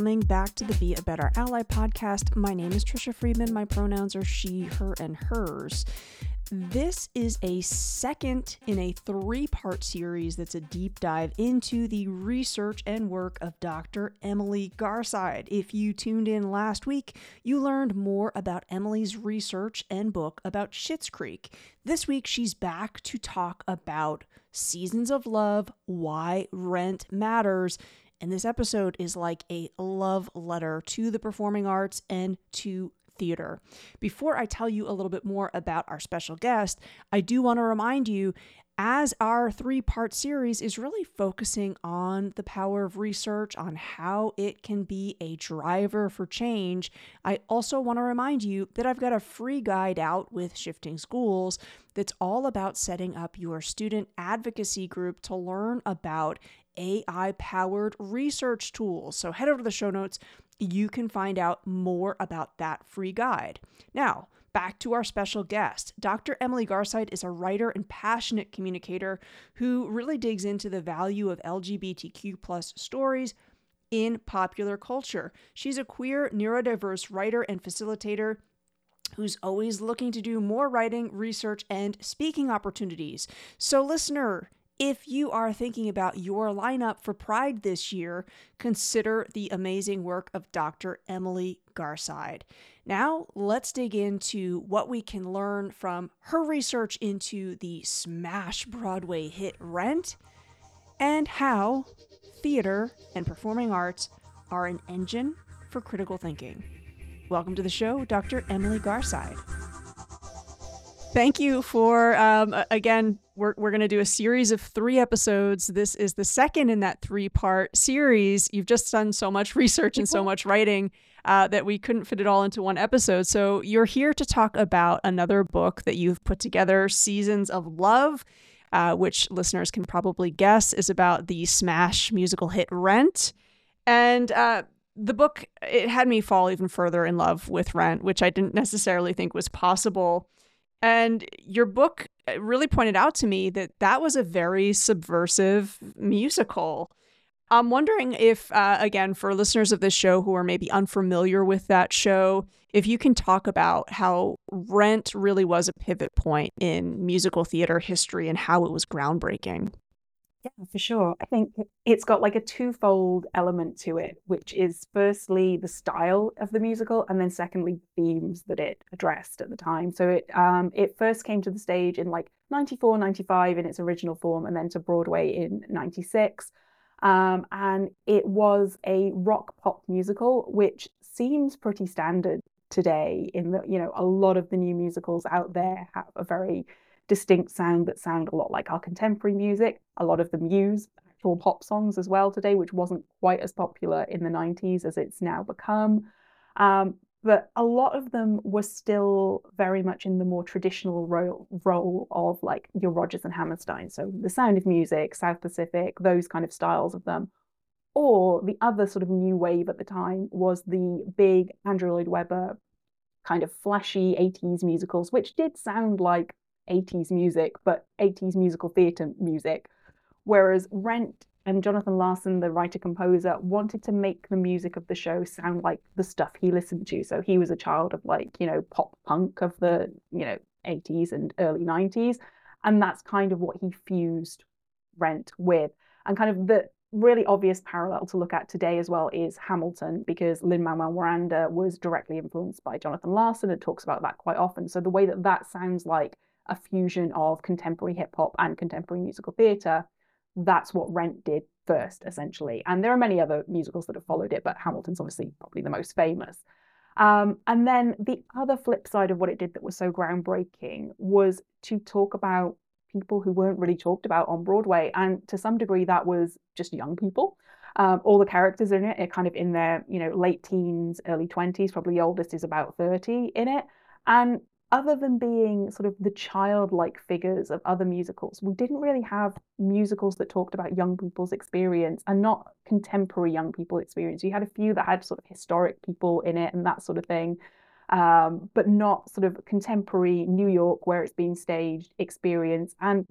Coming back to the Be a Better Ally podcast. My name is Tricia Friedman. My pronouns are she, her, and hers. This is a second in a three part series that's a deep dive into the research and work of Dr. Emily Garside. If you tuned in last week, you learned more about Emily's research and book about Schitt's Creek. This week, she's back to talk about Seasons of Love, why rent matters, and this episode is like a love letter to the performing arts and to theater. Before I tell you a little bit more about our special guest, I do want to remind you as our three part series is really focusing on the power of research, on how it can be a driver for change, I also want to remind you that I've got a free guide out with Shifting Schools that's all about setting up your student advocacy group to learn about AI powered research tools. So head over to the show notes. You can find out more about that free guide. Now, back to our special guest. Dr. Emily Garside is a writer and passionate communicator who really digs into the value of LGBTQ plus stories in popular culture. She's a queer, neurodiverse writer and facilitator who's always looking to do more writing, research, and speaking opportunities. So, listener, if you are thinking about your lineup for Pride this year, consider the amazing work of Dr. Emily Garside. Now, let's dig into what we can learn from her research into the smash Broadway hit Rent and how theater and performing arts are an engine for critical thinking. Welcome to the show, Dr. Emily Garside. Thank you for, um, again, we're, we're going to do a series of three episodes. This is the second in that three part series. You've just done so much research and so much writing uh, that we couldn't fit it all into one episode. So you're here to talk about another book that you've put together, Seasons of Love. Uh, which listeners can probably guess is about the smash musical hit Rent. And uh, the book, it had me fall even further in love with Rent, which I didn't necessarily think was possible. And your book really pointed out to me that that was a very subversive musical. I'm wondering if, uh, again, for listeners of this show who are maybe unfamiliar with that show, if you can talk about how Rent really was a pivot point in musical theater history and how it was groundbreaking. Yeah, for sure. I think it's got like a twofold element to it, which is firstly the style of the musical, and then secondly themes that it addressed at the time. So it um it first came to the stage in like 94, 95 in its original form, and then to Broadway in 96. Um, and it was a rock pop musical, which seems pretty standard today. In that, you know, a lot of the new musicals out there have a very distinct sound that sound a lot like our contemporary music. A lot of them use actual pop songs as well today, which wasn't quite as popular in the 90s as it's now become. Um, but a lot of them were still very much in the more traditional role, role of like your Rodgers and Hammerstein. So the sound of music, South Pacific, those kind of styles of them. Or the other sort of new wave at the time was the big Andrew Lloyd Webber kind of flashy 80s musicals, which did sound like 80s music, but 80s musical theatre music. Whereas Rent and Jonathan Larson, the writer composer, wanted to make the music of the show sound like the stuff he listened to. So he was a child of like, you know, pop punk of the, you know, 80s and early 90s. And that's kind of what he fused Rent with. And kind of the really obvious parallel to look at today as well is Hamilton, because Lin Manuel Miranda was directly influenced by Jonathan Larson and talks about that quite often. So the way that that sounds like a fusion of contemporary hip hop and contemporary musical theatre. That's what Rent did first, essentially. And there are many other musicals that have followed it, but Hamilton's obviously probably the most famous. Um, and then the other flip side of what it did that was so groundbreaking was to talk about people who weren't really talked about on Broadway. And to some degree, that was just young people. Um, all the characters in it are kind of in their, you know, late teens, early 20s. Probably the oldest is about 30 in it. And other than being sort of the childlike figures of other musicals, we didn't really have musicals that talked about young people's experience and not contemporary young people experience. You had a few that had sort of historic people in it and that sort of thing, um, but not sort of contemporary New York where it's being staged experience and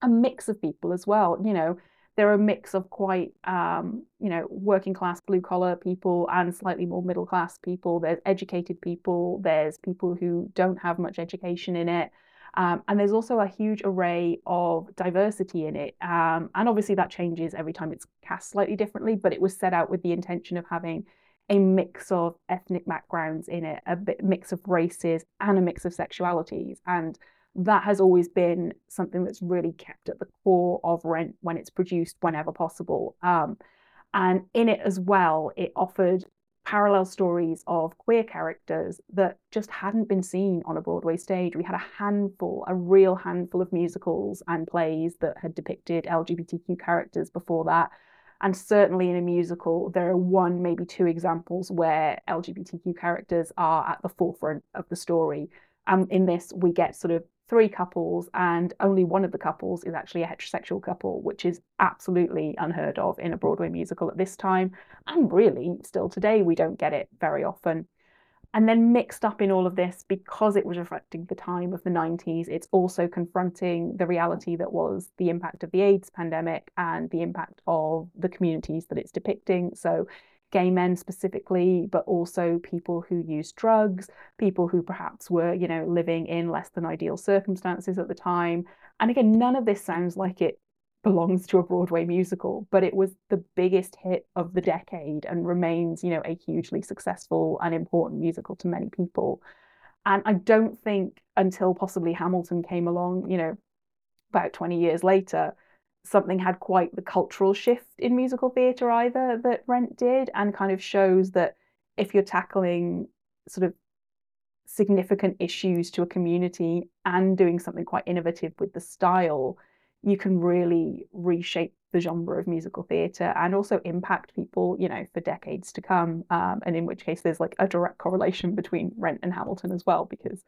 a mix of people as well. You know, they're a mix of quite um, you know working class blue collar people and slightly more middle class people. There's educated people there's people who don't have much education in it um, and there's also a huge array of diversity in it um, and obviously that changes every time it's cast slightly differently but it was set out with the intention of having a mix of ethnic backgrounds in it a mix of races and a mix of sexualities and that has always been something that's really kept at the core of Rent when it's produced whenever possible. Um, and in it as well, it offered parallel stories of queer characters that just hadn't been seen on a Broadway stage. We had a handful, a real handful of musicals and plays that had depicted LGBTQ characters before that. And certainly in a musical, there are one, maybe two examples where LGBTQ characters are at the forefront of the story. And um, in this, we get sort of three couples, and only one of the couples is actually a heterosexual couple, which is absolutely unheard of in a Broadway musical at this time. And really, still today, we don't get it very often. And then mixed up in all of this, because it was reflecting the time of the 90s, it's also confronting the reality that was the impact of the AIDS pandemic and the impact of the communities that it's depicting. So gay men specifically, but also people who use drugs, people who perhaps were, you know, living in less than ideal circumstances at the time. And again, none of this sounds like it belongs to a Broadway musical, but it was the biggest hit of the decade and remains, you know, a hugely successful and important musical to many people. And I don't think until possibly Hamilton came along, you know, about 20 years later, something had quite the cultural shift in musical theatre either that Rent did, and kind of shows that if you're tackling sort of significant issues to a community and doing something quite innovative with the style, you can really reshape the genre of musical theatre and also impact people, you know, for decades to come. Um, and in which case, there's like a direct correlation between Rent and Hamilton as well, because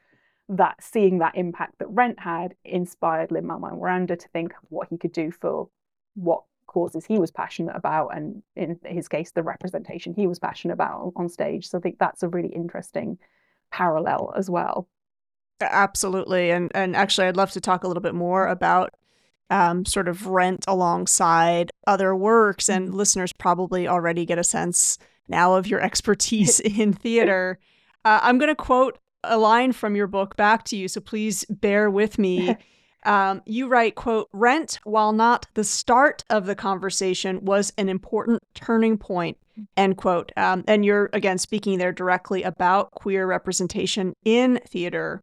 that seeing that impact that Rent had inspired Lin Manuel Miranda to think what he could do for what causes he was passionate about, and in his case, the representation he was passionate about on stage. So I think that's a really interesting parallel as well. Absolutely, and and actually, I'd love to talk a little bit more about um, sort of Rent alongside other works, and mm-hmm. listeners probably already get a sense now of your expertise in theater. Uh, I'm going to quote a line from your book back to you, so please bear with me. Um, you write, quote, Rent, while not the start of the conversation, was an important turning point, end quote. Um, and you're, again, speaking there directly about queer representation in theater.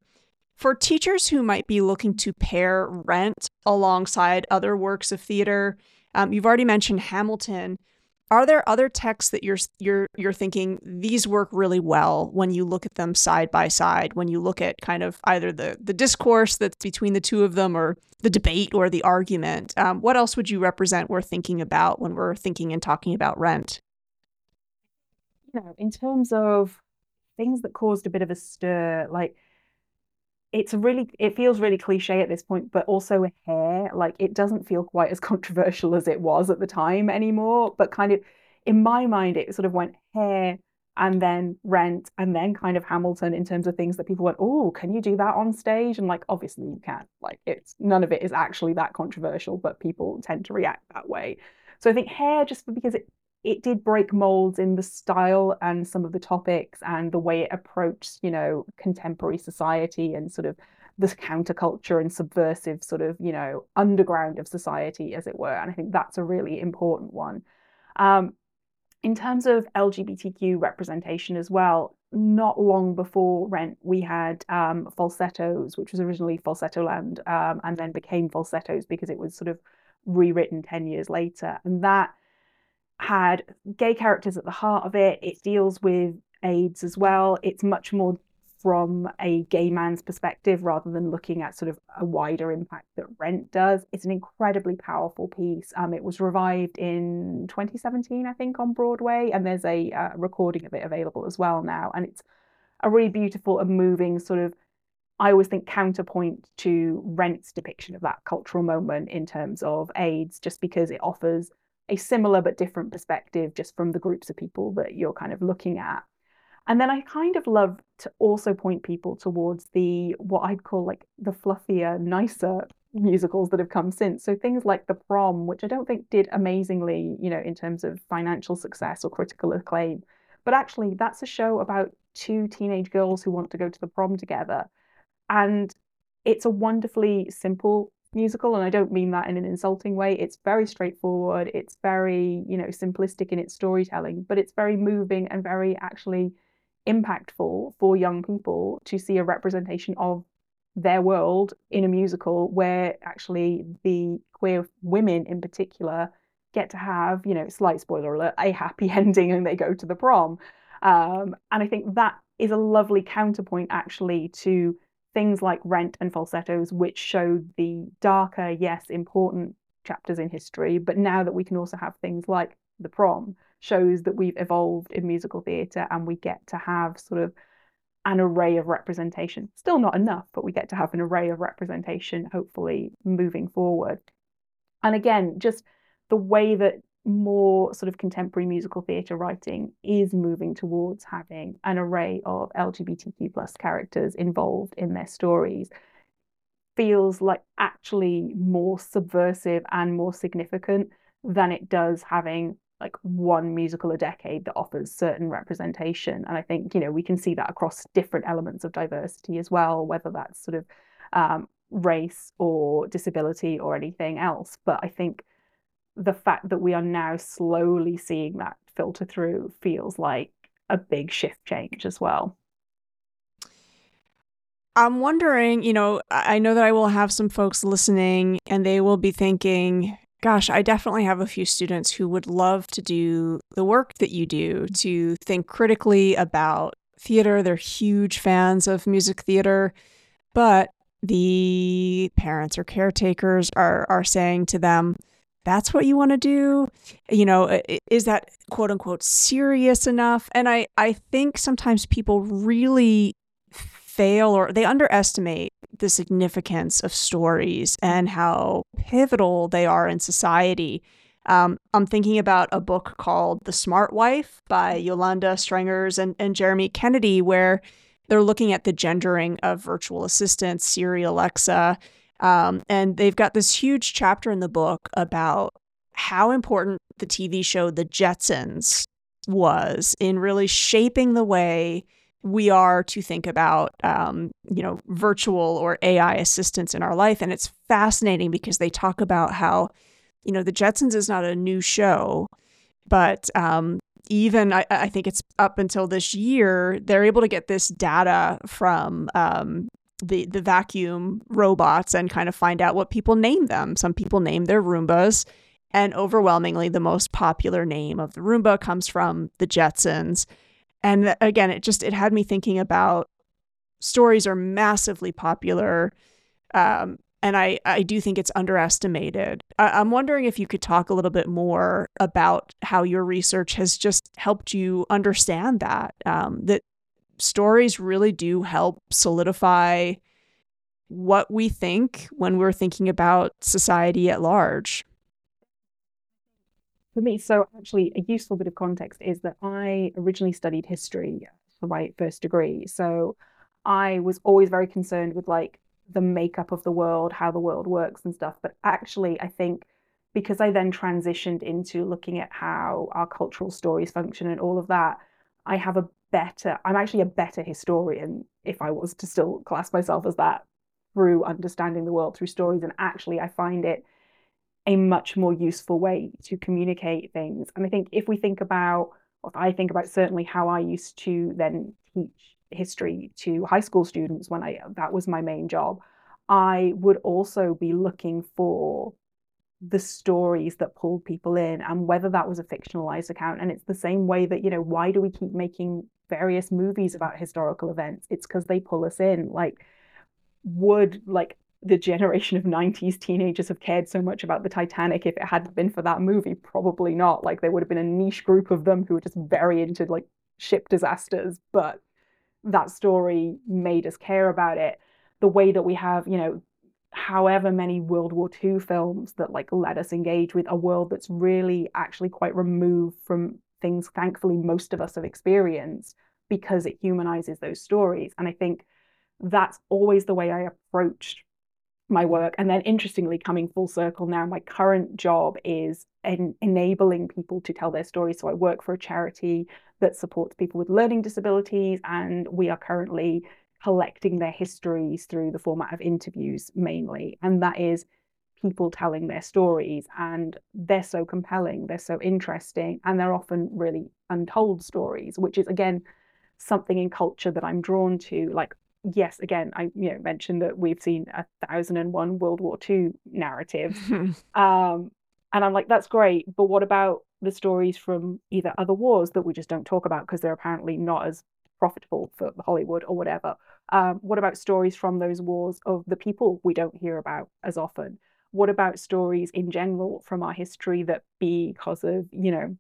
For teachers who might be looking to pair Rent alongside other works of theater, um, you've already mentioned Hamilton. Are there other texts that you're you're you're thinking these work really well when you look at them side by side? When you look at kind of either the the discourse that's between the two of them, or the debate, or the argument? Um, what else would you represent we're thinking about when we're thinking and talking about Rent? You know, in terms of things that caused a bit of a stir, like it's really it feels really cliche at this point but also hair like it doesn't feel quite as controversial as it was at the time anymore but kind of in my mind it sort of went hair and then rent and then kind of hamilton in terms of things that people went oh can you do that on stage? And like obviously you can't like it's none of it is actually that controversial but people tend to react that way. So i think hair just because it it did break molds in the style and some of the topics and the way it approached, you know, contemporary society and sort of the counterculture and subversive sort of, you know, underground of society, as it were. And I think that's a really important one. Um, in terms of LGBTQ representation as well, not long before Rent, we had um, falsettos, which was originally Falsettoland um, and then became falsettos because it was sort of rewritten 10 years later. And that had gay characters at the heart of it. It deals with AIDS as well. It's much more from a gay man's perspective rather than looking at sort of a wider impact that Rent does. It's an incredibly powerful piece. Um, it was revived in 2017, I think, on Broadway, and there's a uh, recording of it available as well now. And it's a really beautiful and moving sort of, I always think, counterpoint to Rent's depiction of that cultural moment in terms of AIDS, just because it offers a similar but different perspective just from the groups of people that you're kind of looking at. And then I kind of love to also point people towards the what I'd call like the fluffier, nicer musicals that have come since. So things like The Prom, which I don't think did amazingly, you know, in terms of financial success or critical acclaim, but actually that's a show about two teenage girls who want to go to the prom together. And it's a wonderfully simple musical and i don't mean that in an insulting way. It's very straightforward. It's very you know simplistic in its storytelling but it's very moving and very actually impactful for young people to see a representation of their world in a musical where actually the queer women in particular get to have you know slight spoiler alert a happy ending and they go to the prom. Um, and i think that is a lovely counterpoint actually to things like Rent and Falsettos, which showed the darker, yes, important chapters in history. But now that we can also have things like The Prom, shows that we've evolved in musical theatre and we get to have sort of an array of representation. Still not enough, but we get to have an array of representation, hopefully, moving forward. And again, just the way that more sort of contemporary musical theatre writing is moving towards having an array of LGBTQ plus characters involved in their stories. Feels like actually more subversive and more significant than it does having like one musical a decade that offers certain representation. And i think you know we can see that across different elements of diversity as well whether that's sort of um, race or disability or anything else. But i think the fact that we are now slowly seeing that filter through feels like a big shift change as well. I'm wondering, you know, I know that I will have some folks listening and they will be thinking, gosh, I definitely have a few students who would love to do the work that you do, to think critically about theater. They're huge fans of music theater, but the parents or caretakers are are saying to them, that's what you want to do? You know is that quote unquote serious enough? And i i think sometimes people really fail or they underestimate the significance of stories and how pivotal they are in society. Um, i'm thinking about a book called the smart wife by Yolande Strengers and, and jeremy kennedy where they're looking at the gendering of virtual assistants siri alexa um, and they've got this huge chapter in the book about how important the TV show The Jetsons was in really shaping the way we are to think about, um, you know, virtual or AI assistance in our life. And it's fascinating because they talk about how, you know, The Jetsons is not a new show, but um, even I, I, think it's up until this year, they're able to get this data from um, the the vacuum robots and kind of find out what people name them. Some people name their Roombas, and overwhelmingly the most popular name of the Roomba comes from the Jetsons. And again, it just it had me thinking about stories are massively popular. Um, and I, I do think it's underestimated. I, am wondering if you could talk a little bit more about how your research has just helped you understand that um, that stories really do help solidify what we think when we're thinking about society at large. For me, so actually, a useful bit of context is that I originally studied history for my first degree. So I was always very concerned with like the makeup of the world, how the world works and stuff. But actually, I think because I then transitioned into looking at how our cultural stories function and all of that, I have a better, I'm actually a better historian if I was to still class myself as that through understanding the world through stories. And actually, I find it a much more useful way to communicate things. And I think if we think about, or I think about certainly how I used to then teach history to high school students when I that was my main job, I would also be looking for the stories that pulled people in and whether that was a fictionalized account. And it's the same way that you know why do we keep making various movies about historical events? It's because they pull us in. Like would like the generation of 90s teenagers have cared so much about the Titanic if it hadn't been for that movie? Probably not. Like there would have been a niche group of them who were just very into like ship disasters. But that story made us care about it. The way that we have you know however many World War II films that like let us engage with a world that's really actually quite removed from things thankfully most of us have experienced because it humanizes those stories. And I think that's always the way I approached my work. And then, interestingly, coming full circle now, my current job is en- enabling people to tell their stories. So I work for a charity that supports people with learning disabilities, and we are currently collecting their histories through the format of interviews mainly. And that is people telling their stories. And they're so compelling, they're so interesting, and they're often really untold stories, which is, again, something in culture that I'm drawn to. Like, yes, again, I you know mentioned that we've seen a thousand and one World War II narratives. um, and I'm like, that's great, but what about the stories from either other wars that we just don't talk about because they're apparently not as profitable for Hollywood or whatever? Um, what about stories from those wars of the people we don't hear about as often? What about stories in general from our history that because of, you know,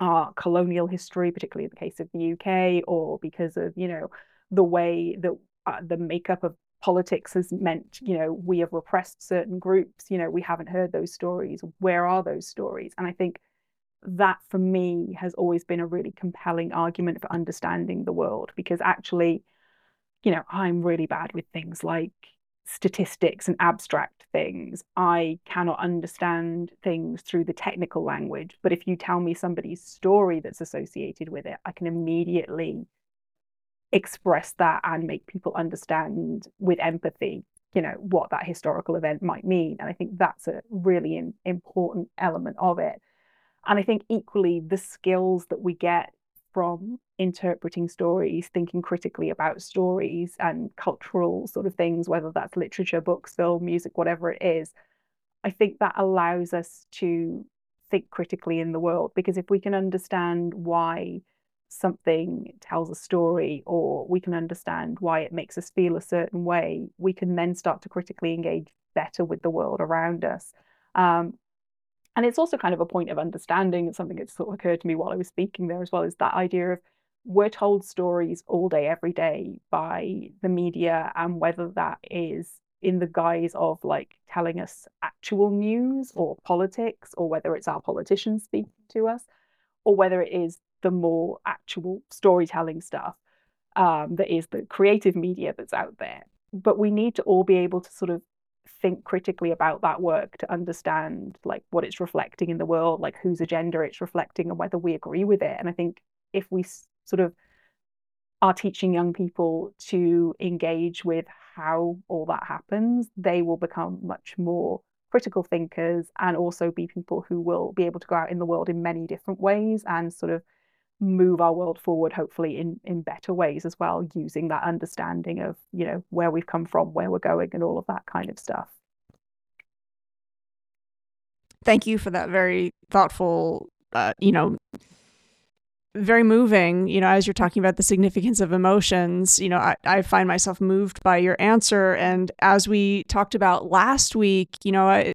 our colonial history, particularly in the case of the UK, or because of, you know, the way that uh, the makeup of politics has meant, you know, we have repressed certain groups, you know, we haven't heard those stories. Where are those stories? And I think that for me has always been a really compelling argument for understanding the world because actually, you know, I'm really bad with things like statistics and abstract things. I cannot understand things through the technical language. But if you tell me somebody's story that's associated with it, I can immediately express that and make people understand with empathy you know what that historical event might mean and i think that's a really important element of it and i think equally the skills that we get from interpreting stories thinking critically about stories and cultural sort of things whether that's literature books film music whatever it is i think that allows us to think critically in the world because if we can understand why something tells a story or we can understand why it makes us feel a certain way, we can then start to critically engage better with the world around us. Um, and it's also kind of a point of understanding, something that sort of occurred to me while I was speaking there as well, is that idea of we're told stories all day, every day by the media, and whether that is in the guise of like telling us actual news or politics, or whether it's our politicians speaking to us, or whether it is the more actual storytelling stuff um, that is the creative media that's out there. But we need to all be able to sort of think critically about that work to understand like what it's reflecting in the world, like whose agenda it's reflecting, and whether we agree with it. And I think if we sort of are teaching young people to engage with how all that happens, they will become much more critical thinkers and also be people who will be able to go out in the world in many different ways and sort of move our world forward hopefully in in better ways as well using that understanding of you know where we've come from where we're going and all of that kind of stuff. Thank you for that very thoughtful uh, you know very moving you know as you're talking about the significance of emotions you know I, I find myself moved by your answer. And as we talked about last week you know I,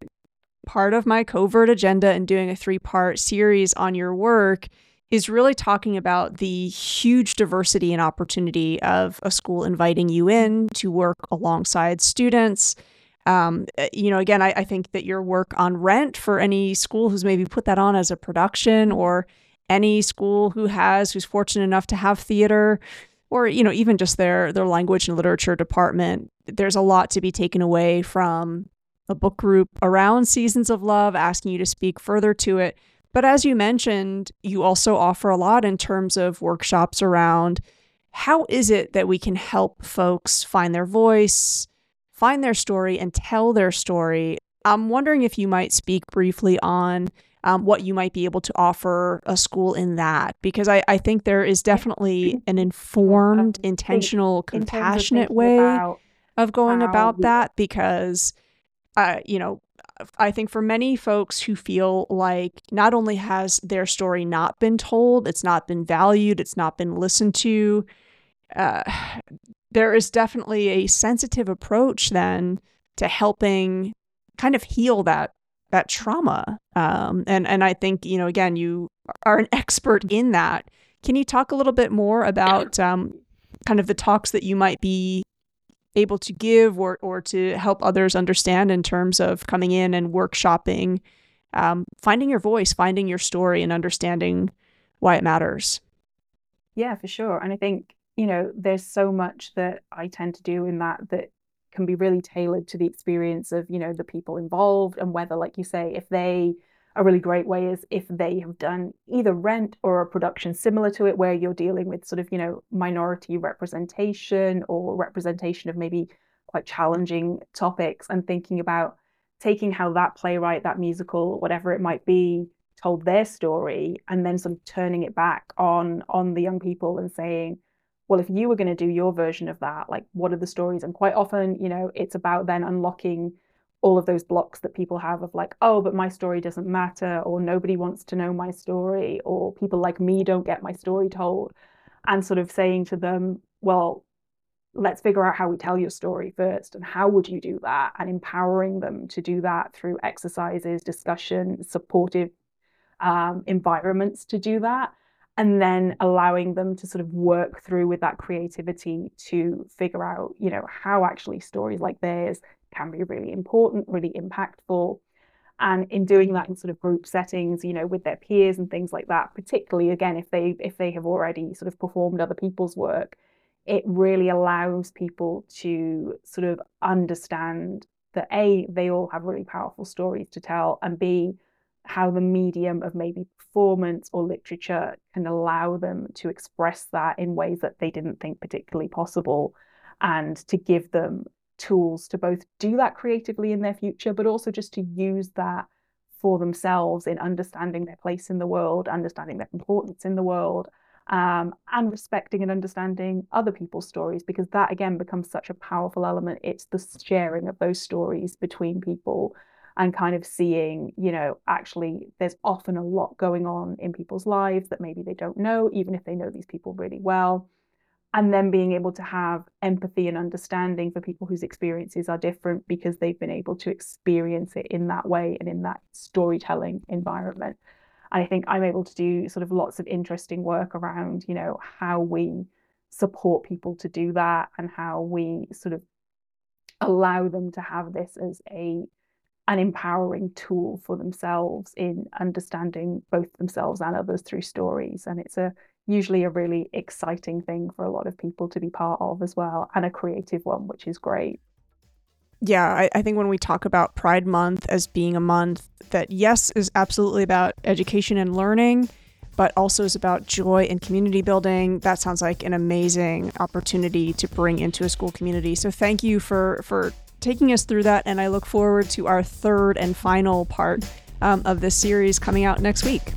part of my covert agenda in doing a three part series on your work is really talking about the huge diversity and opportunity of a school inviting you in to work alongside students. Um, eh, you know, again, I, I, think that your work on Rent for any school who's maybe put that on as a production, or any school who has who's fortunate enough to have theater, or you know, even just their their language and literature department. There's a lot to be taken away from a book group around Seasons of Love, asking you to speak further to it but as you mentioned, you also offer a lot in terms of workshops around how is it that we can help folks find their voice, find their story, and tell their story. I'm wondering if you might speak briefly on um, what you might be able to offer a school in that, because I, I think there is definitely an informed, intentional, compassionate way of going about that because, uh, you know, I think for many folks who feel like not only has their story not been told, it's not been valued, it's not been listened to, uh, there is definitely a sensitive approach then to helping kind of heal that that trauma. Um, and and I think you know again you are an expert in that. Can you talk a little bit more about um, kind of the talks that you might be able to give or, or to help others understand in terms of coming in and workshopping, um, finding your voice, finding your story, and understanding why it matters. Yeah, for sure. And I think, you know, there's so much that I tend to do in that that can be really tailored to the experience of, you know, the people involved and whether, like you say, if they a really great way is if they have done either rent or a production similar to it where you're dealing with sort of you know minority representation or representation of maybe quite challenging topics and thinking about taking how that playwright that musical whatever it might be told their story and then sort of turning it back on on the young people and saying well if you were going to do your version of that like what are the stories? And quite often you know it's about then unlocking all of those blocks that people have of like, oh, but my story doesn't matter, or nobody wants to know my story, or people like me don't get my story told. And sort of saying to them, well, let's figure out how we tell your story first. And how would you do that? And empowering them to do that through exercises, discussion, supportive um, environments to do that. And then allowing them to sort of work through with that creativity to figure out, you know, how actually stories like theirs can be really important, really impactful. And in doing that in sort of group settings, you know, with their peers and things like that, particularly again if they if they have already sort of performed other people's work, it really allows people to sort of understand that a they all have really powerful stories to tell, and b how the medium of maybe performance or literature can allow them to express that in ways that they didn't think particularly possible and to give them tools to both do that creatively in their future, but also just to use that for themselves in understanding their place in the world, understanding their importance in the world, um, and respecting and understanding other people's stories, because that again becomes such a powerful element. It's the sharing of those stories between people and kind of seeing, you know, actually there's often a lot going on in people's lives that maybe they don't know, even if they know these people really well. And then being able to have empathy and understanding for people whose experiences are different because they've been able to experience it in that way and in that storytelling environment. And i think i'm able to do sort of lots of interesting work around you know how we support people to do that and how we sort of allow them to have this as a an empowering tool for themselves in understanding both themselves and others through stories and it's a usually a really exciting thing for a lot of people to be part of as well, and a creative one, which is great. Yeah, I, I, think when we talk about Pride Month as being a month that, yes, is absolutely about education and learning, but also is about joy and community building, that sounds like an amazing opportunity to bring into a school community. So thank you for, for taking us through that. And I look forward to our third and final part um, of this series coming out next week.